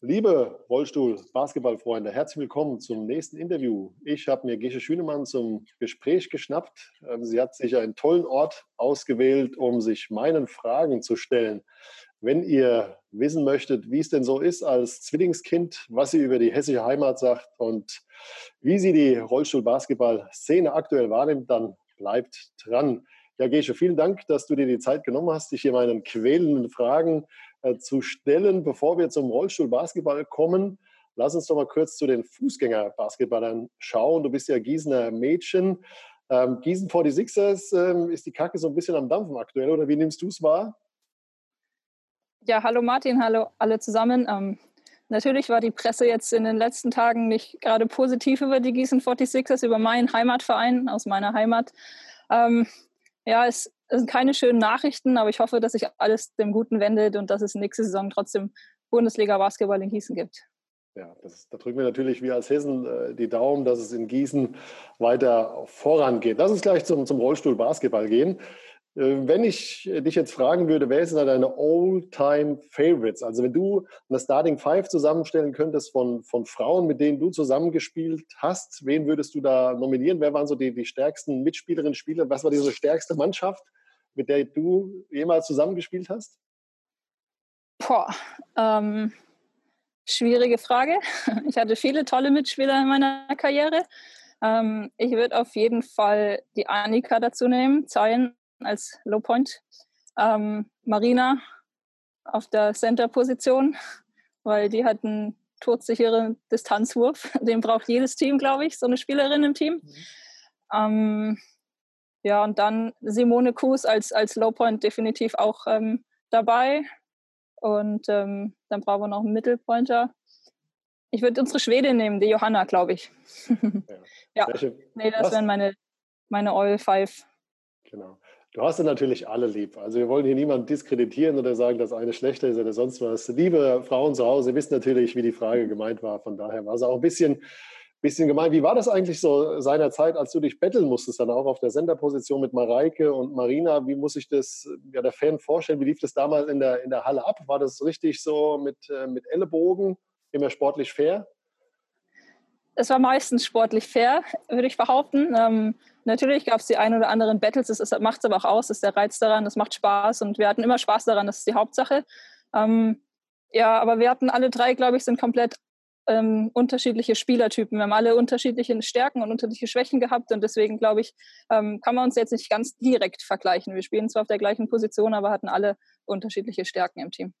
Liebe Rollstuhl-Basketballfreunde, herzlich willkommen zum nächsten Interview. Ich habe mir Gesche Schünemann zum Gespräch geschnappt. Ähm, sie hat sich einen tollen Ort ausgewählt, um sich meinen Fragen zu stellen. Wenn ihr wissen möchtet, wie es denn so ist als Zwillingskind, was sie über die hessische Heimat sagt und wie sie die Rollstuhl-Basketball-Szene aktuell wahrnimmt, dann bleibt dran. Ja, Gesche, vielen Dank, dass du dir die Zeit genommen hast, dich hier meinen quälenden Fragen zu stellen. Bevor wir zum Rollstuhl-Basketball kommen, lass uns doch mal kurz zu den Fußgänger-Basketballern schauen. Du bist ja Gießener Mädchen. Ähm, Gießen 46ers, ähm, ist die Kacke so ein bisschen am Dampfen aktuell oder wie nimmst du es wahr? Ja, hallo Martin, hallo alle zusammen. Ähm, natürlich war die Presse jetzt in den letzten Tagen nicht gerade positiv über die Gießen 46ers, über meinen Heimatverein aus meiner Heimat. Ähm, ja, es es sind keine schönen Nachrichten, aber ich hoffe, dass sich alles dem Guten wendet und dass es nächste Saison trotzdem Bundesliga-Basketball in Gießen gibt. Ja, das, da drücken wir natürlich wir als Hessen äh, die Daumen, dass es in Gießen weiter vorangeht. Lass uns gleich zum, zum Rollstuhl-Basketball gehen. Äh, wenn ich dich jetzt fragen würde, wer da deine All-Time-Favorites? Also wenn du eine Starting Five zusammenstellen könntest von, von Frauen, mit denen du zusammengespielt hast, wen würdest du da nominieren? Wer waren so die, die stärksten Mitspielerinnen, Spieler? Was war diese stärkste Mannschaft, mit der du jemals zusammengespielt hast? Boah, ähm, schwierige Frage. Ich hatte viele tolle Mitspieler in meiner Karriere. Ähm, ich würde auf jeden Fall die Annika dazu nehmen, Zeien als Low Point. Ähm, Marina auf der Center-Position, weil die hat einen todsicheren Distanzwurf. Den braucht jedes Team, glaube ich, so eine Spielerin im Team. Mhm. Ja, und dann Simone Kuhs als, als Low Point definitiv auch ähm, dabei. Und ähm, dann brauchen wir noch einen Mittelpointer. Ich würde unsere Schwedin nehmen, die Johanna, glaube ich. ja, ja. nee, das wären meine, meine All Five. Genau. Du hast ja natürlich alle lieb. Also wir wollen hier niemanden diskreditieren oder sagen, dass eine schlechter ist oder sonst was. Liebe Frauen zu Hause, ihr wisst natürlich, wie die Frage gemeint war. Von daher war es auch ein bisschen, bisschen gemein. Wie war das eigentlich so seinerzeit, als du dich betteln musstest, dann auch auf der Senderposition mit Mareike und Marina? Wie muss ich das ja, der Fan vorstellen? Wie lief das damals in der, in der Halle ab? War das richtig so mit, äh, mit Ellenbogen, immer sportlich fair? Es war meistens sportlich fair, würde ich behaupten. Ähm, natürlich gab es die ein oder anderen Battles, das macht es aber auch aus, das ist der Reiz daran, das macht Spaß und wir hatten immer Spaß daran, das ist die Hauptsache. Ähm, ja, aber wir hatten alle drei, glaube ich, sind komplett ähm, unterschiedliche Spielertypen. Wir haben alle unterschiedliche Stärken und unterschiedliche Schwächen gehabt und deswegen, glaube ich, ähm, kann man uns jetzt nicht ganz direkt vergleichen. Wir spielen zwar auf der gleichen Position, aber hatten alle unterschiedliche Stärken im Team.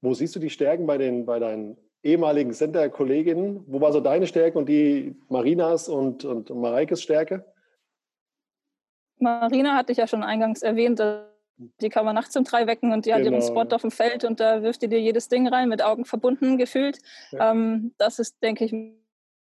Wo siehst du die Stärken bei, den, bei deinen ehemaligen Center-Kolleginnen. Wo war so deine Stärke und die Marinas und, und Mareikes Stärke? Marina hatte ich ja schon eingangs erwähnt, die kann man nachts um drei wecken und die genau. hat ihren Spot auf dem Feld und da wirft die dir jedes Ding rein, mit Augen verbunden gefühlt. Ja. Ähm, das ist, denke ich,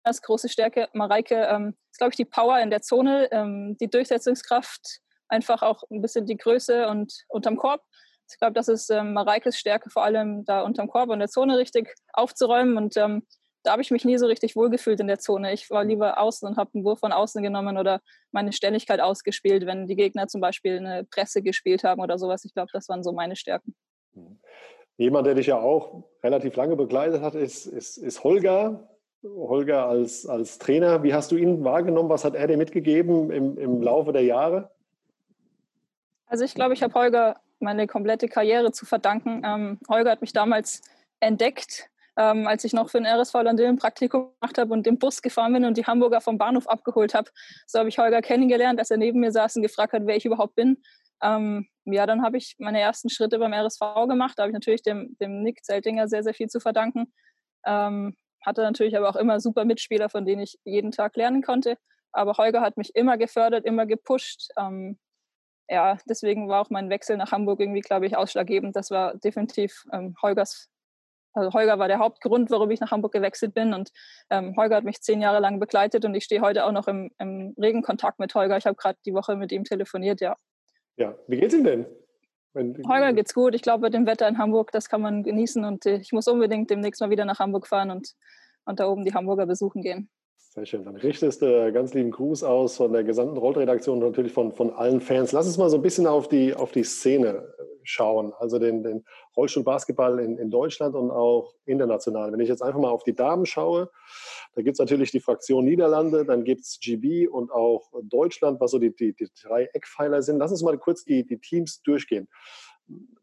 das große Stärke. Mareike ähm, ist, glaube ich, die Power in der Zone, ähm, die Durchsetzungskraft, einfach auch ein bisschen die Größe und unterm Korb. Ich glaube, das ist ähm, Mareikes Stärke, vor allem da unterm Korb und der Zone richtig aufzuräumen. Und ähm, da habe ich mich nie so richtig wohlgefühlt in der Zone. Ich war lieber außen und habe einen Wurf von außen genommen oder meine Stelligkeit ausgespielt, wenn die Gegner zum Beispiel eine Presse gespielt haben oder sowas. Ich glaube, das waren so meine Stärken. Mhm. Jemand, der dich ja auch relativ lange begleitet hat, ist, ist, ist Holger. Holger als, als Trainer. Wie hast du ihn wahrgenommen? Was hat er dir mitgegeben im, im Laufe der Jahre? Also ich glaube, ich habe Holger meine komplette Karriere zu verdanken. Ähm, Holger hat mich damals entdeckt, ähm, als ich noch für den RSV Landil ein Praktikum gemacht habe und im Bus gefahren bin und die Hamburger vom Bahnhof abgeholt habe. So habe ich Holger kennengelernt, als er neben mir saß und gefragt hat, wer ich überhaupt bin. Ähm, ja, dann habe ich meine ersten Schritte beim RSV gemacht. Da habe ich natürlich dem, dem Nick Zeltinger sehr, sehr viel zu verdanken. Ähm, hatte natürlich aber auch immer super Mitspieler, von denen ich jeden Tag lernen konnte. Aber Holger hat mich immer gefördert, immer gepusht. Ähm, ja, deswegen war auch mein Wechsel nach Hamburg irgendwie, glaube ich, ausschlaggebend. Das war definitiv ähm, Holgers, also Holger war der Hauptgrund, warum ich nach Hamburg gewechselt bin. Und ähm, Holger hat mich zehn Jahre lang begleitet und ich stehe heute auch noch im, im regen Kontakt mit Holger. Ich habe gerade die Woche mit ihm telefoniert, ja. Ja, wie geht's ihm denn? Wenn, Holger geht's gut. Ich glaube, mit dem Wetter in Hamburg, das kann man genießen und äh, ich muss unbedingt demnächst mal wieder nach Hamburg fahren und, und da oben die Hamburger besuchen gehen. Sehr schön. Dann richtest du ganz lieben Gruß aus von der gesamten Rollredaktion und natürlich von, von allen Fans. Lass uns mal so ein bisschen auf die, auf die Szene äh, schauen, also den, den Rollstuhlbasketball in, in Deutschland und auch international. Wenn ich jetzt einfach mal auf die Damen schaue, da gibt es natürlich die Fraktion Niederlande, dann gibt es GB und auch Deutschland, was so die, die, die drei Eckpfeiler sind. Lass uns mal kurz die, die Teams durchgehen.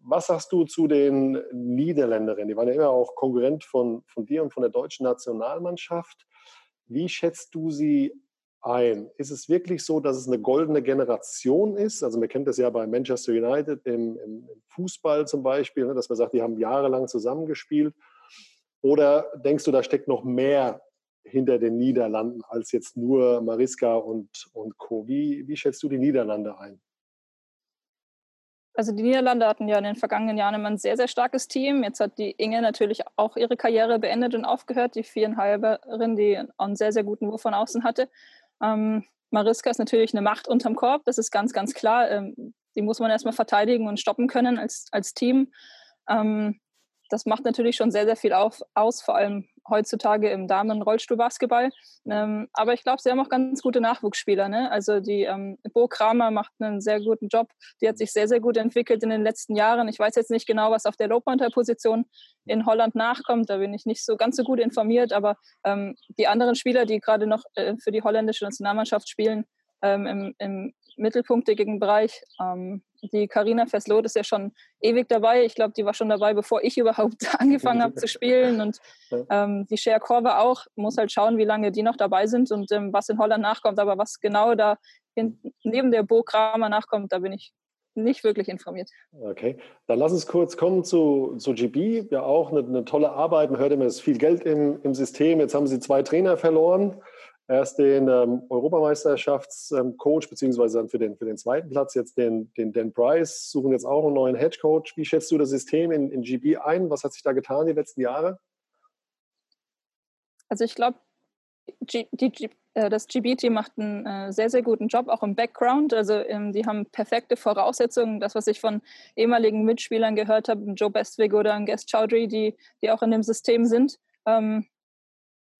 Was sagst du zu den Niederländerinnen? Die waren ja immer auch Konkurrent von, von dir und von der deutschen Nationalmannschaft. Wie schätzt du sie ein? Ist es wirklich so, dass es eine goldene Generation ist? Also man kennt das ja bei Manchester United im, im Fußball zum Beispiel, ne, dass man sagt, die haben jahrelang zusammengespielt. Oder denkst du, da steckt noch mehr hinter den Niederlanden als jetzt nur Mariska und, und Co. Wie, wie schätzt du die Niederlande ein? Also die Niederlande hatten ja in den vergangenen Jahren immer ein sehr, sehr starkes Team. Jetzt hat die Inge natürlich auch ihre Karriere beendet und aufgehört, die Viereinhalberin, die einen sehr, sehr guten Wurf von außen hatte. Ähm, Mariska ist natürlich eine Macht unterm Korb, das ist ganz, ganz klar. Ähm, die muss man erstmal verteidigen und stoppen können als, als Team. Ähm, das macht natürlich schon sehr, sehr viel auf, aus, vor allem heutzutage im Damen-Rollstuhlbasketball. Ähm, aber ich glaube, sie haben auch ganz gute Nachwuchsspieler. Ne? Also die ähm, Bo Kramer macht einen sehr guten Job. Die hat sich sehr, sehr gut entwickelt in den letzten Jahren. Ich weiß jetzt nicht genau, was auf der Low-Pointer-Position in Holland nachkommt. Da bin ich nicht so ganz so gut informiert. Aber ähm, die anderen Spieler, die gerade noch äh, für die holländische Nationalmannschaft spielen, ähm, im, im mittelpunktigen Bereich. Ähm, die Karina Fesslot ist ja schon ewig dabei. Ich glaube, die war schon dabei, bevor ich überhaupt angefangen habe zu spielen. Und ähm, die Cher Korve auch. Muss halt schauen, wie lange die noch dabei sind und ähm, was in Holland nachkommt. Aber was genau da hinten, neben der Bo Kramer nachkommt, da bin ich nicht wirklich informiert. Okay, dann lass uns kurz kommen zu, zu GB. Ja, auch eine, eine tolle Arbeit. Man hört immer, es ist viel Geld im, im System. Jetzt haben sie zwei Trainer verloren. Erst den ähm, Europameisterschaftscoach, ähm, beziehungsweise dann für den, für den zweiten Platz jetzt den, den Dan Price, suchen jetzt auch einen neuen Headcoach. Wie schätzt du das System in, in GB ein? Was hat sich da getan die letzten Jahre? Also ich glaube, äh, das GB-Team macht einen äh, sehr, sehr guten Job, auch im Background. Also ähm, die haben perfekte Voraussetzungen. Das, was ich von ehemaligen Mitspielern gehört habe, Joe Bestwig oder Guest Chowdhury, die, die auch in dem System sind. Ähm,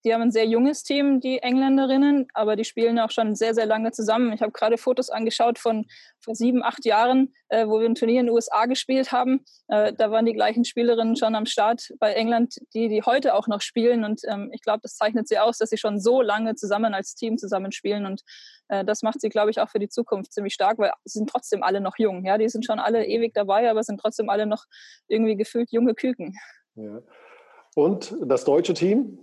die haben ein sehr junges Team, die Engländerinnen, aber die spielen auch schon sehr, sehr lange zusammen. Ich habe gerade Fotos angeschaut von vor sieben, acht Jahren, äh, wo wir ein Turnier in den USA gespielt haben. Äh, da waren die gleichen Spielerinnen schon am Start bei England, die, die heute auch noch spielen. Und ähm, ich glaube, das zeichnet sie aus, dass sie schon so lange zusammen als Team zusammenspielen. Und äh, das macht sie, glaube ich, auch für die Zukunft ziemlich stark, weil sie sind trotzdem alle noch jung. Ja, die sind schon alle ewig dabei, aber sind trotzdem alle noch irgendwie gefühlt junge Küken. Ja. Und das deutsche Team?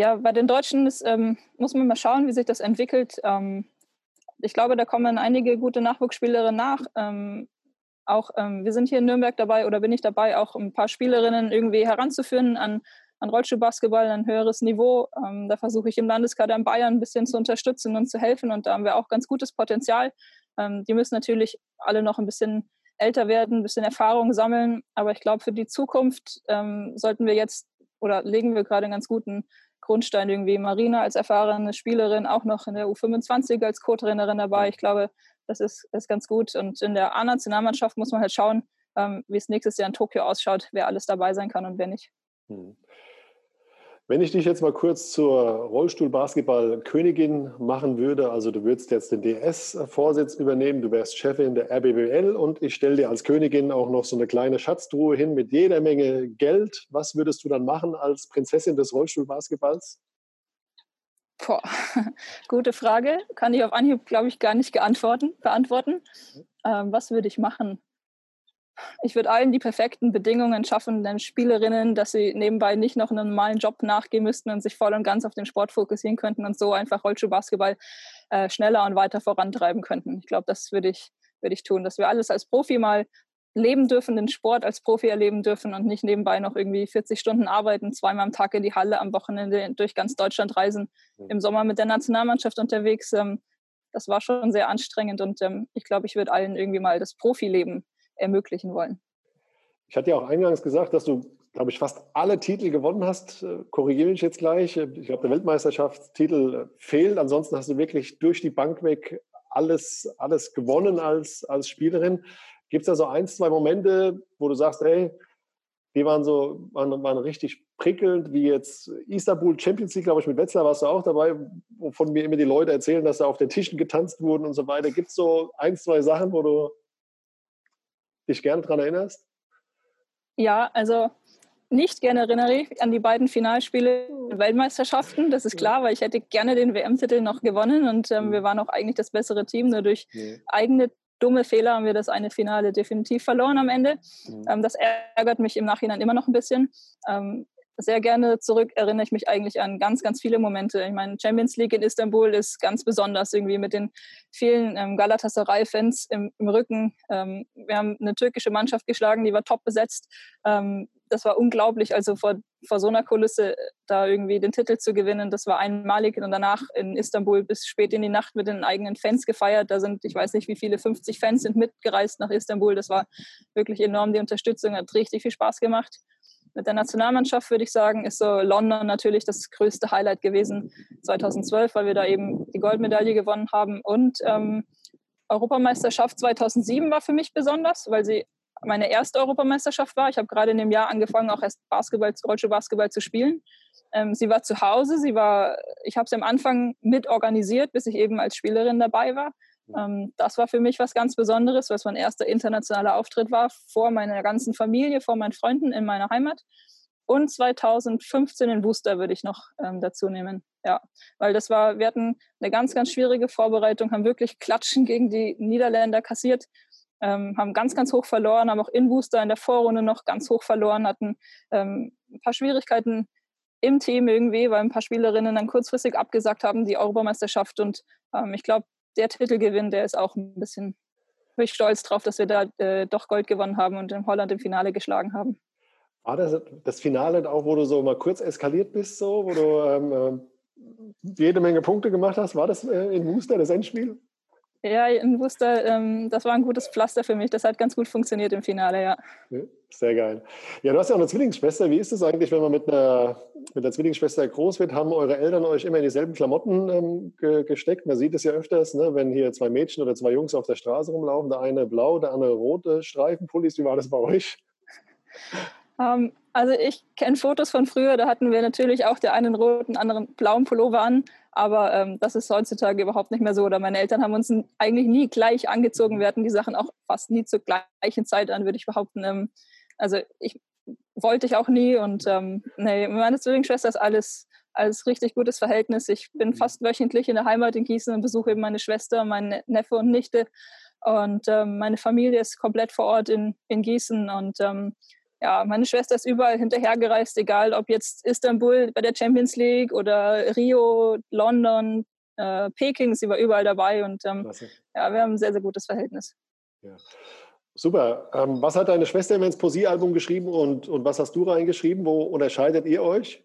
Ja, bei den Deutschen ist, ähm, muss man mal schauen, wie sich das entwickelt. Ähm, ich glaube, da kommen einige gute Nachwuchsspielerinnen nach. Ähm, auch ähm, wir sind hier in Nürnberg dabei oder bin ich dabei, auch ein paar Spielerinnen irgendwie heranzuführen an, an Rollstuhlbasketball, ein höheres Niveau. Ähm, da versuche ich im Landeskader in Bayern ein bisschen zu unterstützen und zu helfen und da haben wir auch ganz gutes Potenzial. Ähm, die müssen natürlich alle noch ein bisschen älter werden, ein bisschen Erfahrung sammeln, aber ich glaube, für die Zukunft sollten wir jetzt oder legen wir gerade einen ganz guten Grundstein irgendwie. Marina als erfahrene Spielerin, auch noch in der U25 als Co-Trainerin dabei. Ich glaube, das ist, ist ganz gut. Und in der A-Nationalmannschaft muss man halt schauen, ähm, wie es nächstes Jahr in Tokio ausschaut, wer alles dabei sein kann und wer nicht. Hm. Wenn ich dich jetzt mal kurz zur Rollstuhl-Basketball-Königin machen würde, also du würdest jetzt den DS-Vorsitz übernehmen, du wärst Chefin der RBBL und ich stelle dir als Königin auch noch so eine kleine Schatztruhe hin mit jeder Menge Geld. Was würdest du dann machen als Prinzessin des Rollstuhl-Basketballs? Boah, gute Frage. Kann ich auf Anhieb, glaube ich, gar nicht beantworten. Ähm, was würde ich machen? Ich würde allen die perfekten Bedingungen schaffen, den Spielerinnen, dass sie nebenbei nicht noch einen normalen Job nachgehen müssten und sich voll und ganz auf den Sport fokussieren könnten und so einfach Rollstuhlbasketball äh, schneller und weiter vorantreiben könnten. Ich glaube, das würde ich, würde ich tun, dass wir alles als Profi mal leben dürfen, den Sport als Profi erleben dürfen und nicht nebenbei noch irgendwie 40 Stunden arbeiten, zweimal am Tag in die Halle, am Wochenende durch ganz Deutschland reisen, im Sommer mit der Nationalmannschaft unterwegs. Ähm, das war schon sehr anstrengend und ähm, ich glaube, ich würde allen irgendwie mal das Profileben ermöglichen wollen. Ich hatte ja auch eingangs gesagt, dass du, glaube ich, fast alle Titel gewonnen hast. Korrigiere mich jetzt gleich. Ich glaube, der Weltmeisterschaftstitel fehlt. Ansonsten hast du wirklich durch die Bank weg alles, alles gewonnen als, als Spielerin. Gibt es da so ein, zwei Momente, wo du sagst, hey, die waren so, waren, waren richtig prickelnd wie jetzt Istanbul Champions League, glaube ich, mit Wetzlar warst du auch dabei, wovon mir immer die Leute erzählen, dass da auf den Tischen getanzt wurden und so weiter. Gibt es so ein, zwei Sachen, wo du dich gerne daran erinnerst? Ja, also nicht gerne erinnere ich an die beiden Finalspiele Weltmeisterschaften, das ist klar, weil ich hätte gerne den WM-Titel noch gewonnen und ähm, wir mhm. waren auch eigentlich das bessere Team, nur durch nee. eigene dumme Fehler haben wir das eine Finale definitiv verloren am Ende. Mhm. Ähm, das ärgert mich im Nachhinein immer noch ein bisschen. Ähm, sehr gerne zurück erinnere ich mich eigentlich an ganz, ganz viele Momente. Ich meine, Champions League in Istanbul ist ganz besonders irgendwie mit den vielen ähm, Galatasaray-Fans im, im, Rücken. Ähm, wir haben eine türkische Mannschaft geschlagen, die war top besetzt. Ähm, das war unglaublich. Also vor, vor so einer Kulisse äh, da irgendwie den Titel zu gewinnen, das war einmalig und danach in Istanbul bis spät in die Nacht mit den eigenen Fans gefeiert. Da sind, ich weiß nicht wie viele, 50 Fans sind mitgereist nach Istanbul. Das war wirklich enorm. Die Unterstützung hat richtig viel Spaß gemacht. Mit der Nationalmannschaft würde ich sagen, ist so London natürlich das größte Highlight gewesen 2012, weil wir da eben die Goldmedaille gewonnen haben. Und ähm, Europameisterschaft 2007 war für mich besonders, weil sie meine erste Europameisterschaft war. Ich habe gerade in dem Jahr angefangen, auch erst Basketball, Rollstuhlbasketball zu spielen. Ähm, sie war zu Hause, sie war, ich habe sie am Anfang mit organisiert, bis ich eben als Spielerin dabei war. Ähm, das war für mich was ganz Besonderes, was mein erster internationaler Auftritt war, vor meiner ganzen Familie, vor meinen Freunden in meiner Heimat. Und 2015 in Booster würde ich noch ähm, dazu nehmen. Ja, weil das war, wir hatten eine ganz, ganz schwierige Vorbereitung, haben wirklich Klatschen gegen die Niederländer kassiert ähm, haben ganz, ganz hoch verloren, haben auch in Booster in der Vorrunde noch ganz hoch verloren, hatten ähm, ein paar Schwierigkeiten im Team irgendwie, weil ein paar Spielerinnen dann kurzfristig abgesagt haben, die Europameisterschaft. Und ähm, ich glaube, der Titelgewinn, der ist auch ein bisschen, bin ich stolz drauf, dass wir da äh, doch Gold gewonnen haben und in Holland im Finale geschlagen haben. War das das Finale auch, wo du so mal kurz eskaliert bist, so, wo du ähm, äh, jede Menge Punkte gemacht hast? War das äh, in Booster das Endspiel? Ja, in Worcester, ähm, das war ein gutes Pflaster für mich. Das hat ganz gut funktioniert im Finale, ja. Sehr geil. Ja, du hast ja auch eine Zwillingsschwester. Wie ist es eigentlich, wenn man mit einer, mit einer Zwillingsschwester groß wird? Haben eure Eltern euch immer in dieselben Klamotten ähm, ge gesteckt? Man sieht es ja öfters, ne? wenn hier zwei Mädchen oder zwei Jungs auf der Straße rumlaufen, der eine blau, der andere rote Streifenpullis. Wie war das bei euch? Um, ähm, also ich kenne Fotos von früher, da hatten wir natürlich auch der einen roten, anderen blauen Pullover an. Aber ähm, das ist heutzutage überhaupt nicht mehr so. Oder meine Eltern haben uns eigentlich nie gleich angezogen. Wir hatten die Sachen auch fast nie zur gleichen Zeit an, würde ich behaupten. Ähm, also ich wollte ich auch nie. Und ähm, nee, meine Zwillingsschwester ist alles, alles richtig gutes Verhältnis. Ich bin fast wöchentlich in der Heimat in Gießen und besuche eben meine Schwester, meine Neffe und Nichte. Und ähm, meine Familie ist komplett vor Ort in, in Gießen. Und ähm, ja, meine Schwester ist überall hinterhergereist, egal ob jetzt Istanbul bei der Champions League oder Rio, London, äh, Peking, sie war überall dabei und ähm, ja, wir haben ein sehr, sehr gutes Verhältnis. Ja. Super. Ähm, was hat deine Schwester ins Poesiealbum geschrieben und, und was hast du reingeschrieben? Wo unterscheidet ihr euch?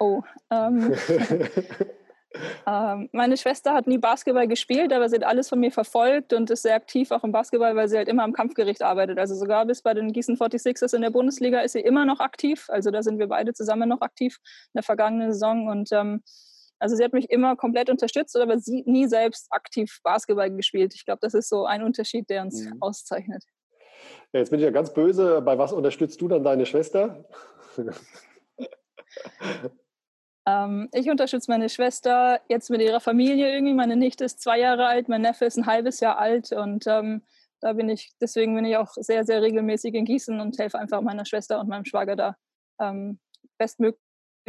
Oh, ähm, Ähm, meine Schwester hat nie Basketball gespielt, aber sie hat alles von mir verfolgt und ist sehr aktiv auch im Basketball, weil sie halt immer am Kampfgericht arbeitet. Also sogar bis bei den Gießen 46ers in der Bundesliga ist sie immer noch aktiv. Also da sind wir beide zusammen noch aktiv in der vergangenen Saison. Und ähm, also sie hat mich immer komplett unterstützt, aber sie nie selbst aktiv Basketball gespielt. Ich glaube, das ist so ein Unterschied, der uns mhm. auszeichnet. Ja, jetzt bin ich ja ganz böse. Bei was unterstützt du dann deine Schwester? Ähm, ich unterstütze meine Schwester jetzt mit ihrer Familie irgendwie. Meine Nichte ist zwei Jahre alt, mein Neffe ist ein halbes Jahr alt und ähm, da bin ich, deswegen bin ich auch sehr, sehr regelmäßig in Gießen und helfe einfach meiner Schwester und meinem Schwager da ähm, bestmöglich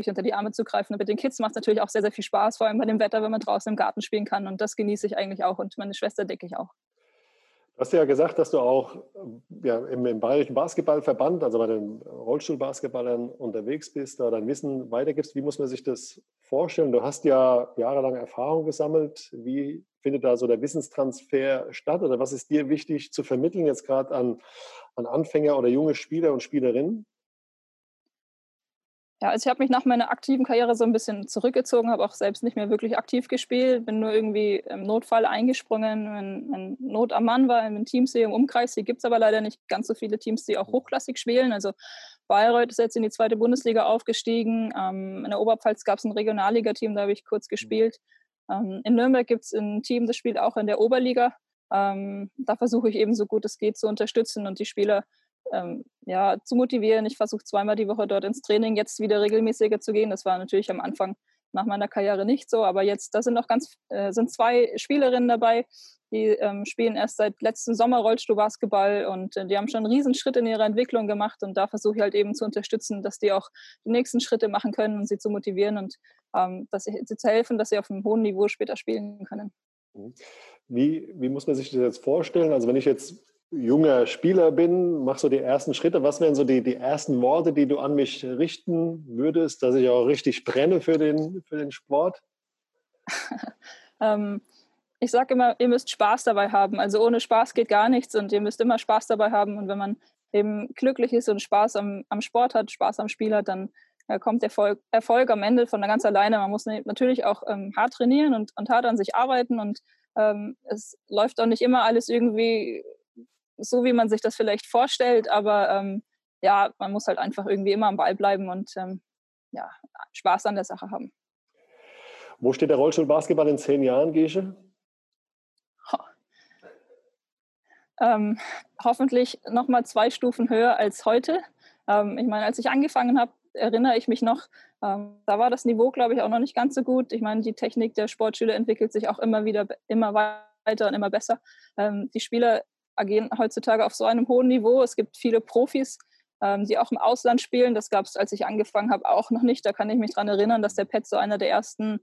unter die Arme zu greifen. Und mit den Kids macht es natürlich auch sehr, sehr viel Spaß, vor allem bei dem Wetter, wenn man draußen im Garten spielen kann. Und das genieße ich eigentlich auch und meine Schwester decke ich auch. Du hast ja gesagt, dass du auch ja, im, im Bayerischen Basketballverband, also bei den Rollstuhlbasketballern unterwegs bist, da dein Wissen weitergibst. Wie muss man sich das vorstellen? Du hast ja jahrelang Erfahrung gesammelt. Wie findet da so der Wissenstransfer statt? Oder was ist dir wichtig zu vermitteln, jetzt gerade an, an Anfänger oder junge Spieler und Spielerinnen? Ja, also ich habe mich nach meiner aktiven Karriere so ein bisschen zurückgezogen, habe auch selbst nicht mehr wirklich aktiv gespielt, bin nur irgendwie im Notfall eingesprungen, wenn, wenn Not am Mann war, in Teams hier im Umkreis. Hier gibt es aber leider nicht ganz so viele Teams, die auch hochklassig spielen. Also Bayreuth ist jetzt in die zweite Bundesliga aufgestiegen. Ähm, in der Oberpfalz gab es ein Regionalligateam, da habe ich kurz gespielt. Ähm, in Nürnberg gibt es ein Team, das spielt auch in der Oberliga. Ähm, da versuche ich eben so gut es geht zu unterstützen und die Spieler ähm, ja, zu motivieren. Ich versuche zweimal die Woche dort ins Training jetzt wieder regelmäßiger zu gehen. Das war natürlich am Anfang nach meiner Karriere nicht so, aber jetzt, da sind noch ganz, äh, sind zwei Spielerinnen dabei, die ähm, spielen erst seit letztem Sommer Rollstuhlbasketball und äh, die haben schon einen Riesenschritt in ihrer Entwicklung gemacht und da versuche ich halt eben zu unterstützen, dass die auch die nächsten Schritte machen können und sie zu motivieren und ähm, dass sie, sie zu helfen, dass sie auf einem hohen Niveau später spielen können. Mhm. Wie, wie muss man sich das jetzt vorstellen? Also wenn ich jetzt junger Spieler bin, mach so die ersten Schritte. Was wären so die, die ersten Worte, die du an mich richten würdest, dass ich auch richtig brenne für den, für den Sport? ähm, ich sage immer, ihr müsst Spaß dabei haben. Also ohne Spaß geht gar nichts und ihr müsst immer Spaß dabei haben. Und wenn man eben glücklich ist und Spaß am, am Sport hat, Spaß am Spiel hat, dann äh, kommt der Erfolg, Erfolg, am Ende von ganz alleine. Man muss natürlich auch ähm, hart trainieren und, und hart an sich arbeiten und ähm, es läuft auch nicht immer alles irgendwie so, wie man sich das vielleicht vorstellt, aber ähm, ja, man muss halt einfach irgendwie immer am Ball bleiben und ähm, ja, Spaß an der Sache haben. Wo steht der Rollstuhlbasketball in zehn Jahren, Gesche? Ähm, hoffentlich nochmal zwei Stufen höher als heute. Ähm, ich meine, als ich angefangen habe, erinnere ich mich noch, ähm, da war das Niveau, glaube ich, auch noch nicht ganz so gut. Ich meine, die Technik der Sportschüler entwickelt sich auch immer wieder, immer weiter und immer besser. Ähm, die Spieler agieren heutzutage auf so einem hohen Niveau. Es gibt viele Profis, ähm, die auch im Ausland spielen. Das gab es, als ich angefangen habe, auch noch nicht. Da kann ich mich daran erinnern, dass der Pet so einer der ersten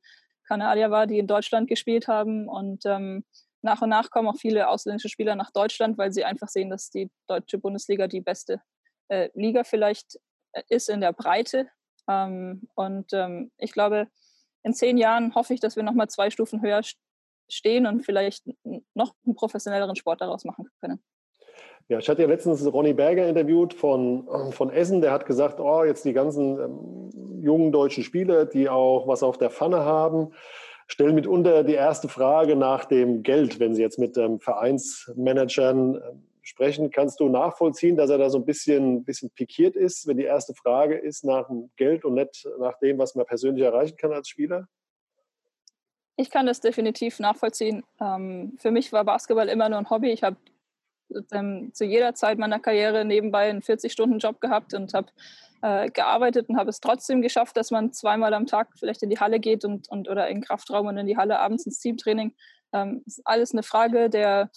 Kanadier war, die in Deutschland gespielt haben. Und ähm, nach und nach kommen auch viele ausländische Spieler nach Deutschland, weil sie einfach sehen, dass die deutsche Bundesliga die beste äh, Liga vielleicht äh, ist in der Breite. Ähm, und ähm, ich glaube, in zehn Jahren hoffe ich, dass wir nochmal zwei Stufen höher stehen und vielleicht noch einen professionelleren Sport daraus machen können. Ja, ich hatte ja letztens Ronny Berger interviewt von, ähm, von Essen, der hat gesagt, oh, jetzt die ganzen ähm, jungen deutschen Spieler, die auch was auf der Pfanne haben, stellen mitunter die erste Frage nach dem Geld, wenn sie jetzt mit ähm, Vereinsmanagern ähm, sprechen. Kannst du nachvollziehen, dass er da so ein bisschen, bisschen pikiert ist, wenn die erste Frage ist nach dem Geld und nicht nach dem, was man persönlich erreichen kann als Spieler? Ich kann das definitiv nachvollziehen. Ähm, für mich war Basketball immer nur ein Hobby. Ich habe ähm, zu jeder Zeit meiner Karriere nebenbei einen 40-Stunden-Job gehabt und habe äh, gearbeitet und habe es trotzdem geschafft, dass man zweimal am Tag vielleicht in die Halle geht und, und oder in den Kraftraum und in die Halle abends ins Teamtraining. Ähm, ist alles eine Frage der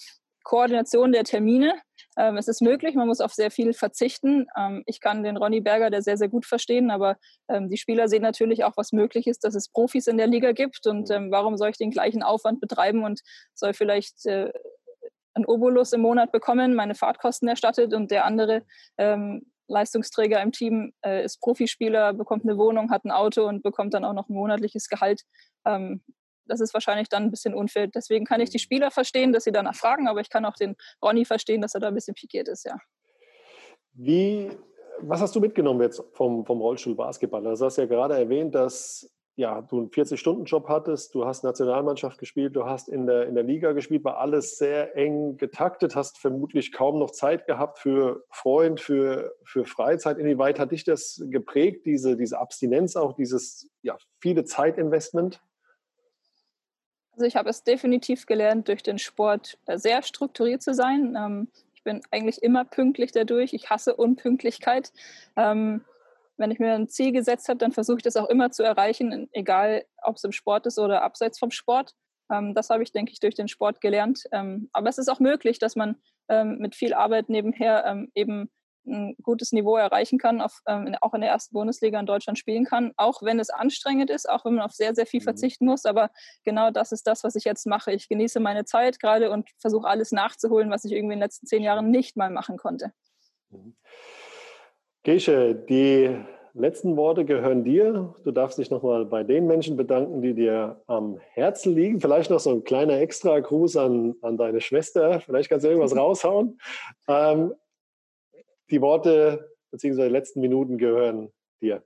Koordination der Termine. Ähm, es ist möglich, man muss auf sehr viel verzichten. Ähm, ich kann den Ronny Berger, der sehr, sehr gut verstehen, aber ähm, die Spieler sehen natürlich auch, was möglich ist, dass es Profis in der Liga gibt und ähm, warum soll ich den gleichen Aufwand betreiben und soll vielleicht äh, ein Obolus im Monat bekommen, meine Fahrtkosten erstattet und der andere ähm, Leistungsträger im Team äh, ist Profispieler, bekommt eine Wohnung, hat ein Auto und bekommt dann auch noch ein monatliches Gehalt. Ähm, das ist wahrscheinlich dann ein bisschen unfair. Deswegen kann ich die mhm. Spieler verstehen, dass sie danach fragen, aber ich kann auch den Ronny verstehen, dass er da ein bisschen pikiert ist, ja. Wie, was hast du mitgenommen jetzt vom, vom Rollstuhl-Basketball? Also du hast ja gerade erwähnt, dass ja, du einen 40-Stunden-Job hattest, du hast Nationalmannschaft gespielt, du hast in der, in der Liga gespielt, war alles sehr eng getaktet, hast vermutlich kaum noch Zeit gehabt für Freund, für, für Freizeit. Inwieweit hat dich das geprägt, diese, diese Abstinenz, auch dieses ja, viele Zeitinvestment? Also ich habe es definitiv gelernt, durch den Sport äh, sehr strukturiert zu sein. Ähm, ich bin eigentlich immer pünktlich dadurch. Ich hasse Unpünktlichkeit. Ähm, wenn ich mir ein Ziel gesetzt habe, dann versuche ich das auch immer zu erreichen, egal ob es im Sport ist oder abseits vom Sport. Ähm, das habe ich, denke ich, durch den Sport gelernt. Aber es ist auch möglich, dass man mit viel Arbeit nebenher eben ein gutes Niveau erreichen kann, auf, ähm, auch in der ersten Bundesliga in Deutschland spielen kann, auch wenn es anstrengend ist, auch wenn man auf sehr, sehr viel mhm. verzichten muss. Aber genau das ist das, was ich jetzt mache. Ich genieße meine Zeit gerade und versuche alles nachzuholen, was ich irgendwie in den letzten zehn Jahren nicht mal machen konnte. Mhm. Gesche, die letzten Worte gehören dir. Du darfst dich nochmal bei den Menschen bedanken, die dir am Herzen liegen. Vielleicht noch so ein kleiner Extra-Gruß an, an deine Schwester. Vielleicht kannst du irgendwas raushauen. Ähm, die Worte bzw. letzten Minuten gehören dir.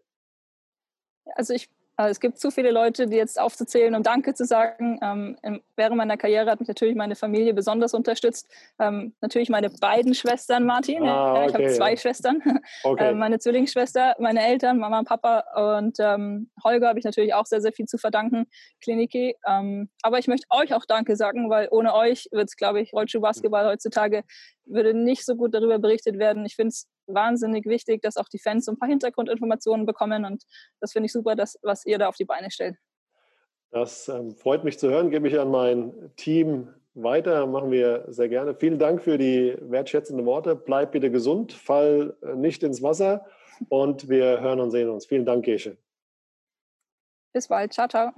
Also ich Also es gibt zu viele Leute, die jetzt aufzuzählen und Danke zu sagen. Ähm, während meiner Karriere hat mich natürlich meine Familie besonders unterstützt. Ähm, natürlich meine beiden Schwestern, Martin. Ah, okay, ich habe zwei ja. Schwestern. Okay. Ähm, meine Zwillingsschwester, meine Eltern, Mama und Papa. Und ähm, Holger habe ich natürlich auch sehr, sehr viel zu verdanken, Kliniki. Ähm, aber ich möchte euch auch Danke sagen, weil ohne euch wird es, glaube ich, Rollschuhbasketball heutzutage würde nicht so gut darüber berichtet werden. Ich finde es wahnsinnig wichtig, dass auch die Fans so ein paar Hintergrundinformationen bekommen und das finde ich super, dass, was ihr da auf die Beine stellt. Das ähm, freut mich zu hören, gebe ich an mein Team weiter, machen wir sehr gerne. Vielen Dank für die wertschätzenden Worte. Bleib bitte gesund, fall äh, nicht ins Wasser und wir hören und sehen uns. Vielen Dank, Gesche. Bis bald. Ciao, ciao.